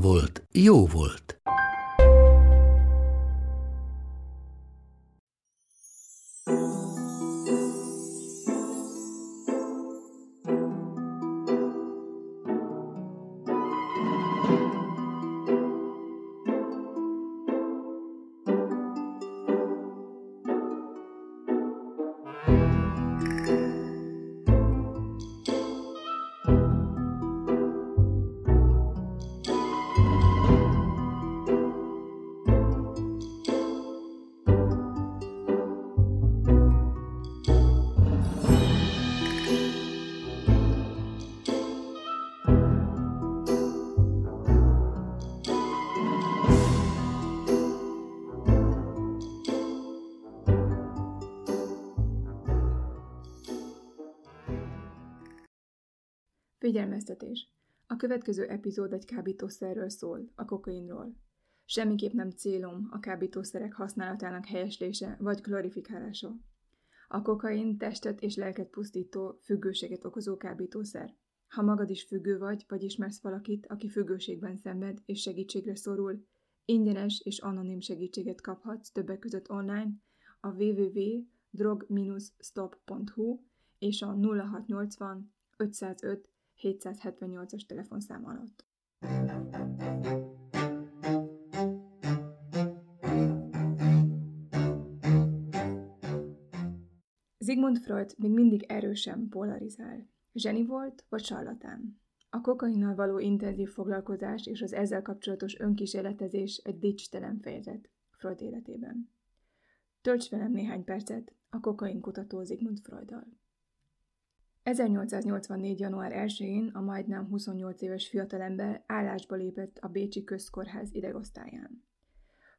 volt, jó volt. Figyelmeztetés! A következő epizód egy kábítószerről szól, a kokainról. Semmiképp nem célom a kábítószerek használatának helyeslése vagy glorifikálása. A kokain testet és lelket pusztító, függőséget okozó kábítószer. Ha magad is függő vagy, vagy ismersz valakit, aki függőségben szenved és segítségre szorul, ingyenes és anonim segítséget kaphatsz többek között online a www.drog-stop.hu és a 0680 505 778-as telefonszám alatt. Sigmund Freud még mindig erősen polarizál. Zseni volt, vagy sarlatán? A kokainnal való intenzív foglalkozás és az ezzel kapcsolatos önkísérletezés egy dicstelen fejezet Freud életében. Tölts velem néhány percet a kokain kutató Sigmund Freuddal. 1884. január 1-én a majdnem 28 éves fiatalember állásba lépett a Bécsi Közkórház idegosztályán.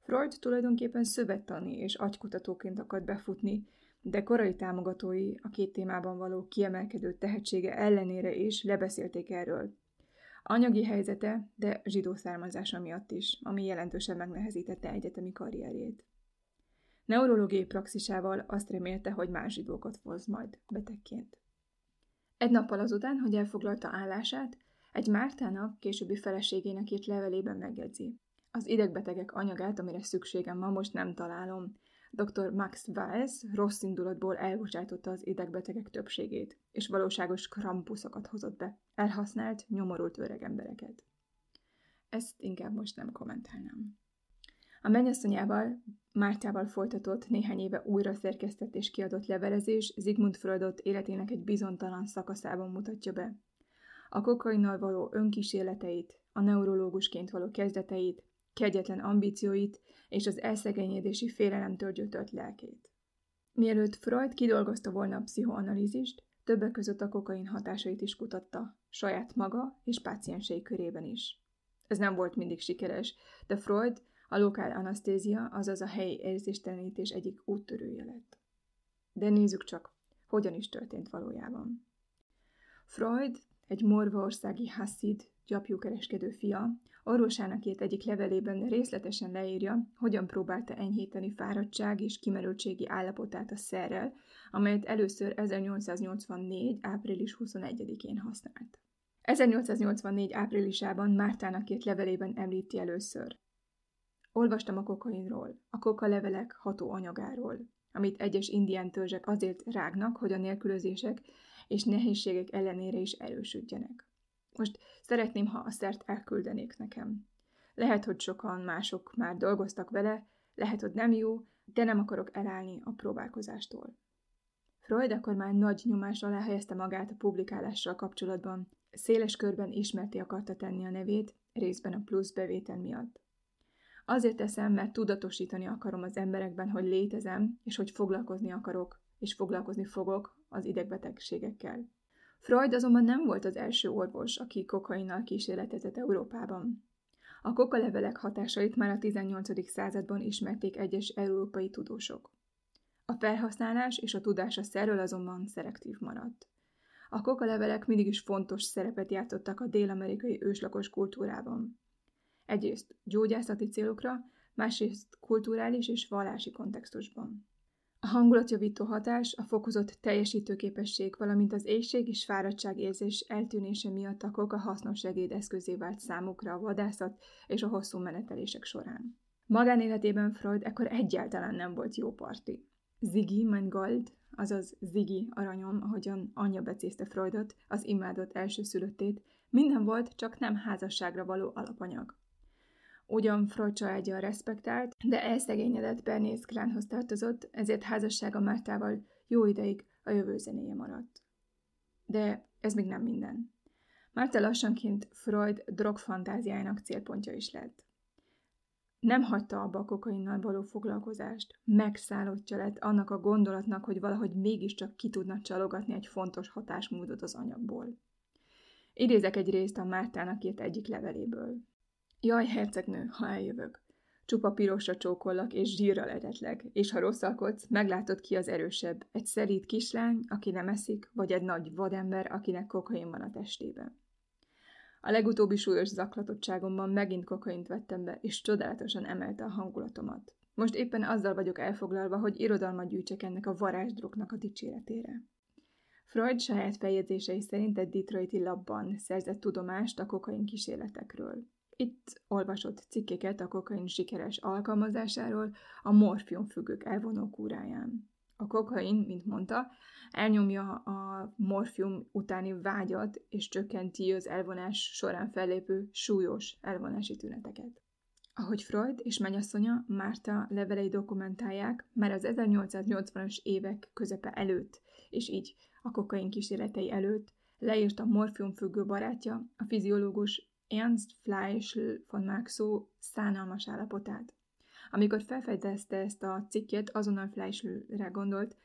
Freud tulajdonképpen szövettani és agykutatóként akart befutni, de korai támogatói a két témában való kiemelkedő tehetsége ellenére is lebeszélték erről. Anyagi helyzete, de zsidó származása miatt is, ami jelentősen megnehezítette egyetemi karrierjét. Neurológiai praxisával azt remélte, hogy más zsidókat hoz majd betegként. Egy nappal azután, hogy elfoglalta állását, egy Mártának, későbbi feleségének írt levelében megjegyzi. Az idegbetegek anyagát, amire szükségem van, most nem találom. Dr. Max Weiss rossz indulatból elbocsátotta az idegbetegek többségét, és valóságos krampuszokat hozott be. Elhasznált, nyomorult öreg embereket. Ezt inkább most nem kommentálnám. A mennyasszonyával, Mártával folytatott, néhány éve újra szerkesztett és kiadott levelezés Sigmund Freudot életének egy bizontalan szakaszában mutatja be. A kokainnal való önkísérleteit, a neurológusként való kezdeteit, kegyetlen ambícióit és az elszegényedési félelemtől gyötört lelkét. Mielőtt Freud kidolgozta volna a pszichoanalízist, többek között a kokain hatásait is kutatta, saját maga és páciensei körében is. Ez nem volt mindig sikeres, de Freud a lokál anasztézia, azaz a helyi érzéstelenítés egyik úttörője lett. De nézzük csak, hogyan is történt valójában. Freud, egy morvaországi hasszid, gyapjúkereskedő fia, orvosának írt egyik levelében részletesen leírja, hogyan próbálta enyhíteni fáradtság és kimerültségi állapotát a szerrel, amelyet először 1884. április 21-én használt. 1884. áprilisában Mártának írt levelében említi először. Olvastam a kokainról, a kokalevelek ható anyagáról, amit egyes indián törzsek azért rágnak, hogy a nélkülözések és nehézségek ellenére is erősödjenek. Most szeretném, ha a szert elküldenék nekem. Lehet, hogy sokan mások már dolgoztak vele, lehet, hogy nem jó, de nem akarok elállni a próbálkozástól. Freud akkor már nagy nyomás alá helyezte magát a publikálással kapcsolatban, széles körben ismerté akarta tenni a nevét, részben a plusz bevétel miatt. Azért teszem, mert tudatosítani akarom az emberekben, hogy létezem, és hogy foglalkozni akarok, és foglalkozni fogok az idegbetegségekkel. Freud azonban nem volt az első orvos, aki kokainnal kísérletezett Európában. A kokalevelek hatásait már a 18. században ismerték egyes európai tudósok. A felhasználás és a tudás a szerről azonban szelektív maradt. A kokalevelek mindig is fontos szerepet játszottak a dél-amerikai őslakos kultúrában. Egyrészt gyógyászati célokra, másrészt kulturális és vallási kontextusban. A hangulatjavító hatás, a fokozott teljesítőképesség, valamint az éjség és fáradtságérzés eltűnése miatt a koka hasznos segédeszközé vált számukra a vadászat és a hosszú menetelések során. Magánéletében Freud ekkor egyáltalán nem volt jó parti. Ziggy, mein Gold, azaz Ziggy, aranyom, ahogyan anyja becézte Freudot, az imádott elsőszülöttét, minden volt, csak nem házasságra való alapanyag. Ugyan Freud családja respektált, de elszegényedett Bernész klánhoz tartozott, ezért házassága Mártával jó ideig a jövő zenéje maradt. De ez még nem minden. Márta lassanként Freud drogfantáziájának célpontja is lett. Nem hagyta abba a kokainnal való foglalkozást, megszállottja lett annak a gondolatnak, hogy valahogy mégiscsak ki tudna csalogatni egy fontos hatásmódot az anyagból. Idézek egy részt a Mártának írt egyik leveléből. Jaj, hercegnő, ha eljövök. Csupa pirosra csókollak, és zsírra letetlek, és ha rosszalkodsz, meglátod ki az erősebb, egy szerít kislány, aki nem eszik, vagy egy nagy vadember, akinek kokain van a testében. A legutóbbi súlyos zaklatottságomban megint kokaint vettem be, és csodálatosan emelte a hangulatomat. Most éppen azzal vagyok elfoglalva, hogy irodalmat gyűjtsek ennek a varázsdrognak a dicséretére. Freud saját feljegyzései szerint egy detroiti labban szerzett tudomást a kokain kísérletekről. Itt olvasott cikkeket a kokain sikeres alkalmazásáról a morfiumfüggők elvonó kúráján. A kokain, mint mondta, elnyomja a morfium utáni vágyat, és csökkenti az elvonás során fellépő súlyos elvonási tüneteket. Ahogy Freud és mennyasszonya Márta levelei dokumentálják, már az 1880-as évek közepe előtt, és így a kokain kísérletei előtt leírta morfiumfüggő barátja, a fiziológus Ernst Fleischl von Maxo szánalmas állapotát. Amikor felfedezte ezt a cikket, azonnal Fleischlre gondolt,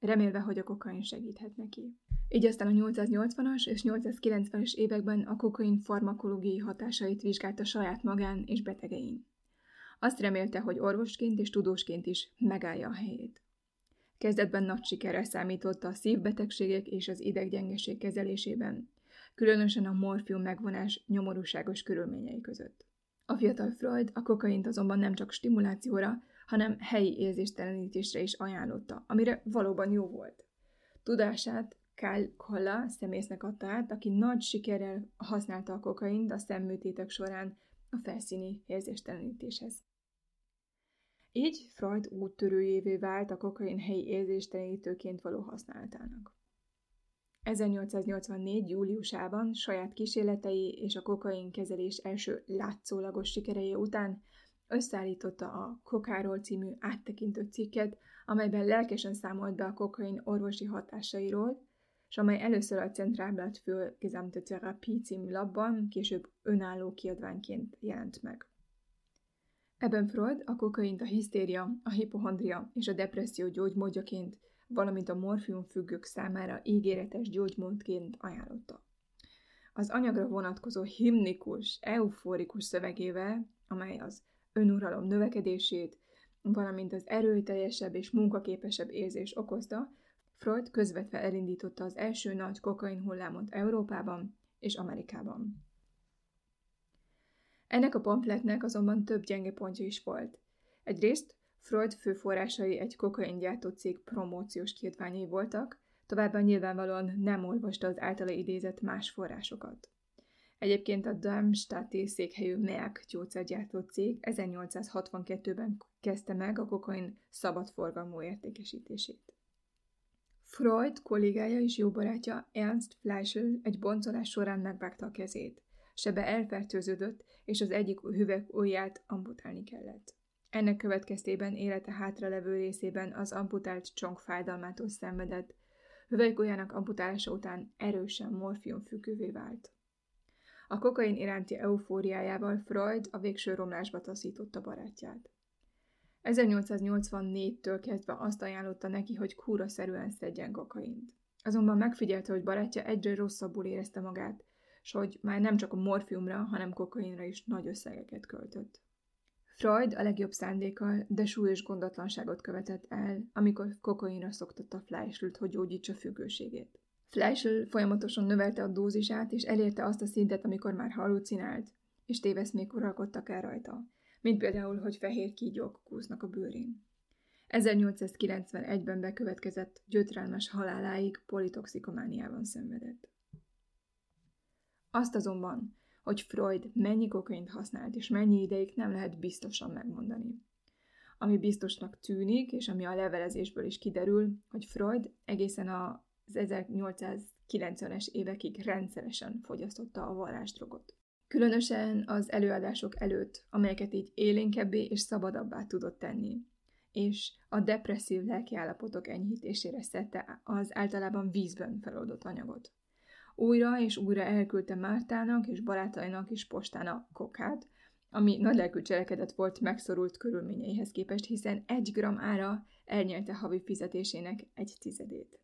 remélve, hogy a kokain segíthet neki. Így aztán a 880-as és 890-es években a kokain farmakológiai hatásait vizsgálta saját magán és betegein. Azt remélte, hogy orvosként és tudósként is megállja a helyét. Kezdetben nagy sikerre számított a szívbetegségek és az ideggyengeség kezelésében, különösen a morfium megvonás nyomorúságos körülményei között. A fiatal Freud a kokaint azonban nem csak stimulációra, hanem helyi érzéstelenítésre is ajánlotta, amire valóban jó volt. Tudását Kyle Kolla szemésznek adta át, aki nagy sikerrel használta a kokaint a szemműtétek során a felszíni érzéstelenítéshez. Így Freud úttörőjévé vált a kokain helyi érzéstelenítőként való használatának. 1884. júliusában saját kísérletei és a kokain kezelés első látszólagos sikerei után összeállította a Kokáról című áttekintő cikket, amelyben lelkesen számolt be a kokain orvosi hatásairól, és amely először a Zentralblatt für Gesamte Therapie című labban, később önálló kiadványként jelent meg. Ebben Freud a kokaint a hisztéria, a hipohondria és a depresszió gyógymódjaként valamint a morfium függők számára ígéretes gyógymódként ajánlotta. Az anyagra vonatkozó himnikus, euforikus szövegével, amely az önuralom növekedését, valamint az erőteljesebb és munkaképesebb érzés okozta, Freud közvetve elindította az első nagy kokain hullámot Európában és Amerikában. Ennek a pamfletnek azonban több gyenge pontja is volt. Egyrészt Freud főforrásai egy kokaingyártó cég promóciós kiadványai voltak, továbbá nyilvánvalóan nem olvasta az általa idézett más forrásokat. Egyébként a Darmstadti székhelyű Merck gyógyszergyártó cég 1862-ben kezdte meg a kokain szabadforgalmú értékesítését. Freud kollégája és jó barátja Ernst Fleischl egy boncolás során megvágta a kezét. Sebe elfertőződött, és az egyik hüvek ujját amputálni kellett. Ennek következtében élete hátralevő részében az amputált csonk fájdalmától szenvedett, hüvelykujjának amputálása után erősen morfium függővé vált. A kokain iránti eufóriájával Freud a végső romlásba taszította barátját. 1884-től kezdve azt ajánlotta neki, hogy kúra-szerűen szedjen kokaint. Azonban megfigyelte, hogy barátja egyre rosszabbul érezte magát, s hogy már nem csak a morfiumra, hanem kokainra is nagy összegeket költött. Freud a legjobb szándékkal, de súlyos gondatlanságot követett el, amikor kokainra szoktatta Fleischlt, hogy gyógyítsa függőségét. Fleischl folyamatosan növelte a dózisát, és elérte azt a szintet, amikor már halucinált, és téveszmék uralkodtak el rajta, mint például, hogy fehér kígyók kúsznak a bőrén. 1891-ben bekövetkezett gyötrelmes haláláig politoxikomániában szenvedett. Azt azonban, hogy Freud mennyi kokaint használt és mennyi ideig nem lehet biztosan megmondani. Ami biztosnak tűnik, és ami a levelezésből is kiderül, hogy Freud egészen az 1890-es évekig rendszeresen fogyasztotta a varázsdrogot. Különösen az előadások előtt, amelyeket így élénkebbé és szabadabbá tudott tenni, és a depresszív lelkiállapotok enyhítésére szedte az általában vízben feloldott anyagot. Újra és újra elküldte Mártának és barátainak is postán a kokát, ami nagylelkű cselekedet volt megszorult körülményeihez képest, hiszen egy gram ára elnyelte havi fizetésének egy tizedét.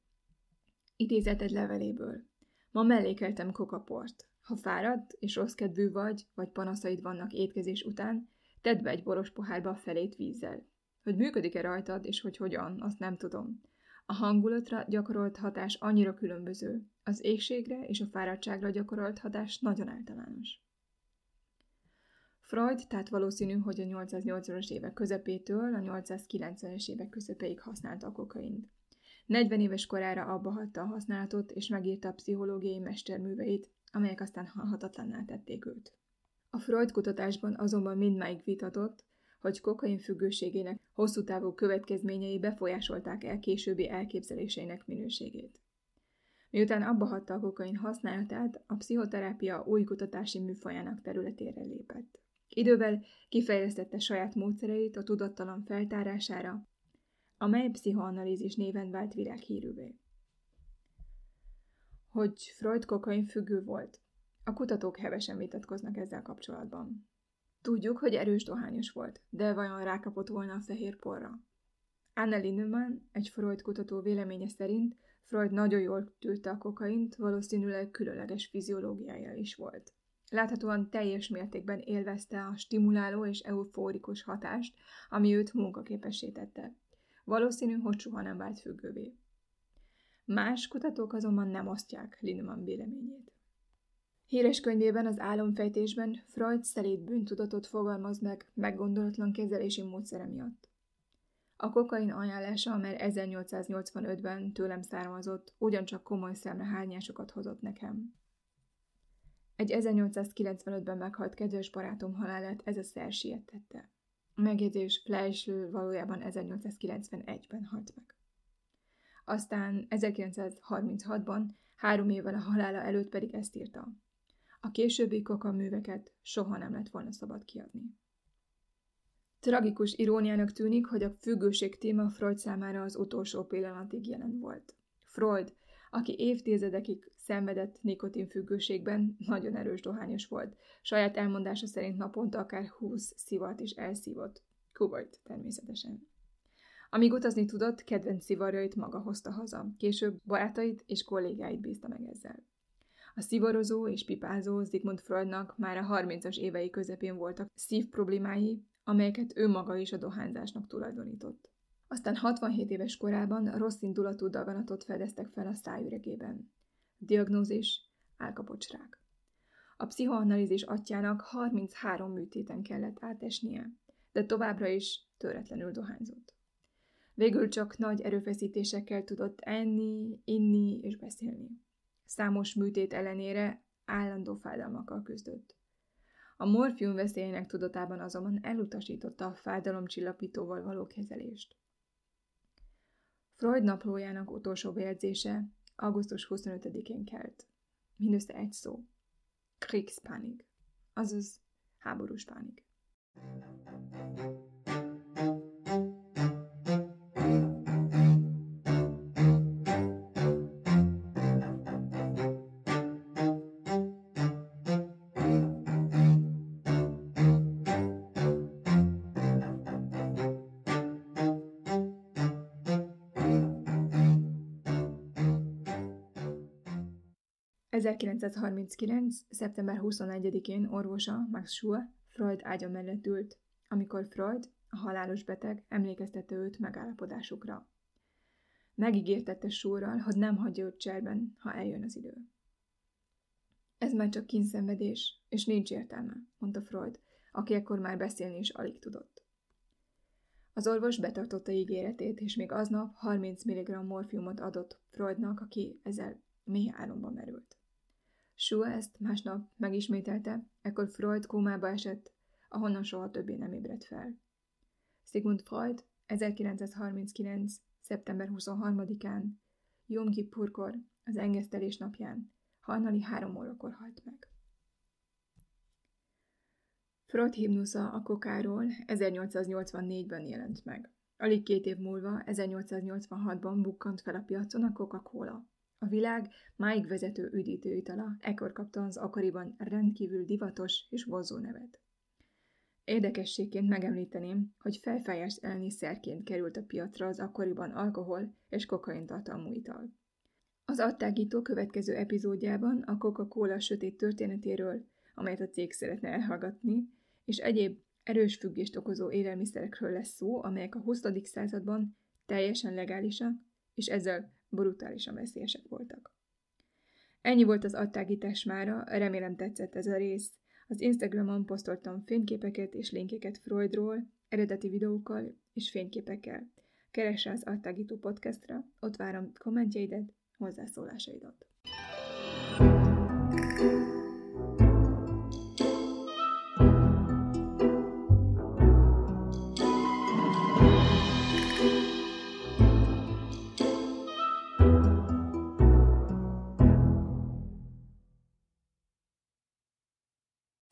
Idézett egy leveléből. Ma mellékeltem kokaport. Ha fáradt és rossz kedvű vagy, vagy panaszaid vannak étkezés után, tedd be egy boros pohárba a felét vízzel. Hogy működik-e rajtad, és hogy hogyan, azt nem tudom. A hangulatra gyakorolt hatás annyira különböző, az égségre és a fáradtságra gyakorolt hatás nagyon általános. Freud tehát valószínű, hogy a 880-as évek közepétől a 890-es évek közepéig használta a kokaint. 40 éves korára abba hagyta a használatot, és megírta a pszichológiai mesterműveit, amelyek aztán halhatatlanná tették őt. A Freud kutatásban azonban mindmáig vitatott, hogy kokain függőségének hosszú távú következményei befolyásolták el későbbi elképzeléseinek minőségét. Miután abba hagyta a kokain használatát, a pszichoterápia új kutatási műfajának területére lépett. Idővel kifejlesztette saját módszereit a tudattalan feltárására, amely pszichoanalízis néven vált világhírűvé. Hogy Freud kokain függő volt. A kutatók hevesen vitatkoznak ezzel kapcsolatban. Tudjuk, hogy erős dohányos volt, de vajon rákapott volna a fehér porra? Anna Lindemann, egy Freud kutató véleménye szerint Freud nagyon jól tűrte a kokaint, valószínűleg különleges fiziológiája is volt. Láthatóan teljes mértékben élvezte a stimuláló és eufórikus hatást, ami őt munkaképessé tette. Valószínű, hogy soha nem vált függővé. Más kutatók azonban nem osztják Lindemann véleményét. Híres könyvében az álomfejtésben Freud szelíd bűntudatot fogalmaz meg meggondolatlan kezelési módszere miatt. A kokain ajánlása, mert 1885-ben tőlem származott, ugyancsak komoly hányásokat hozott nekem. Egy 1895-ben meghalt kedves barátom halálát ez a szer sietette. Megjegyzés Fleischl valójában 1891-ben halt meg. Aztán 1936-ban, három évvel a halála előtt pedig ezt írta. A későbbi koka műveket soha nem lett volna szabad kiadni. Tragikus iróniának tűnik, hogy a függőség téma Freud számára az utolsó pillanatig jelen volt. Freud, aki évtizedekig szenvedett nikotinfüggőségben, nagyon erős dohányos volt. Saját elmondása szerint naponta akár 20 szivat is elszívott. Kuwait természetesen. Amíg utazni tudott, kedvenc szivarjait maga hozta haza. Később barátait és kollégáit bízta meg ezzel. A szivarozó és pipázó Sigmund Freudnak már a 30-as évei közepén voltak szívproblémái, amelyeket ő maga is a dohányzásnak tulajdonított. Aztán 67 éves korában rossz indulatú daganatot fedeztek fel a szájüregében. Diagnózis álkapocsrák. A pszichoanalízis atyának 33 műtéten kellett átesnie, de továbbra is töretlenül dohányzott. Végül csak nagy erőfeszítésekkel tudott enni, inni és beszélni. Számos műtét ellenére állandó fájdalmakkal küzdött. A morfium veszélyének tudatában azonban elutasította a fájdalomcsillapítóval való kezelést. Freud naplójának utolsó bejegyzése augusztus 25-én kelt. Mindössze egy szó. Kriegspánik, azaz háborús pánik. thank you 1939. szeptember 21-én orvosa Max Schur Freud ágya mellett ült, amikor Freud, a halálos beteg, emlékeztette őt megállapodásukra. Megígértette Schurral, hogy nem hagyja őt cserben, ha eljön az idő. Ez már csak kínszenvedés, és nincs értelme, mondta Freud, aki ekkor már beszélni is alig tudott. Az orvos betartotta ígéretét, és még aznap 30 mg morfiumot adott Freudnak, aki ezzel mély álomba merült. Sue ezt másnap megismételte, ekkor Freud kómába esett, ahonnan soha többé nem ébredt fel. Sigmund Freud 1939. szeptember 23-án, Jom Kippurkor, az engesztelés napján, hajnali három órakor halt meg. Freud himnusza a kokáról 1884-ben jelent meg. Alig két év múlva, 1886-ban bukkant fel a piacon a Coca-Cola. A világ máig vezető üdítőitala ekkor kapta az akkoriban rendkívül divatos és vonzó nevet. Érdekességként megemlíteném, hogy felfájás elleni szerként került a piacra az akkoriban alkohol és kokain tartalmú ital. Az attágító következő epizódjában a Coca-Cola sötét történetéről, amelyet a cég szeretne elhallgatni, és egyéb erős függést okozó élelmiszerekről lesz szó, amelyek a 20. században teljesen legálisak, és ezzel brutálisan veszélyesek voltak. Ennyi volt az attágítás mára, remélem tetszett ez a rész. Az Instagramon posztoltam fényképeket és linkeket Freudról, eredeti videókkal és fényképekkel. Keresse az Attágító podcastra, ott várom kommentjeidet, hozzászólásaidat.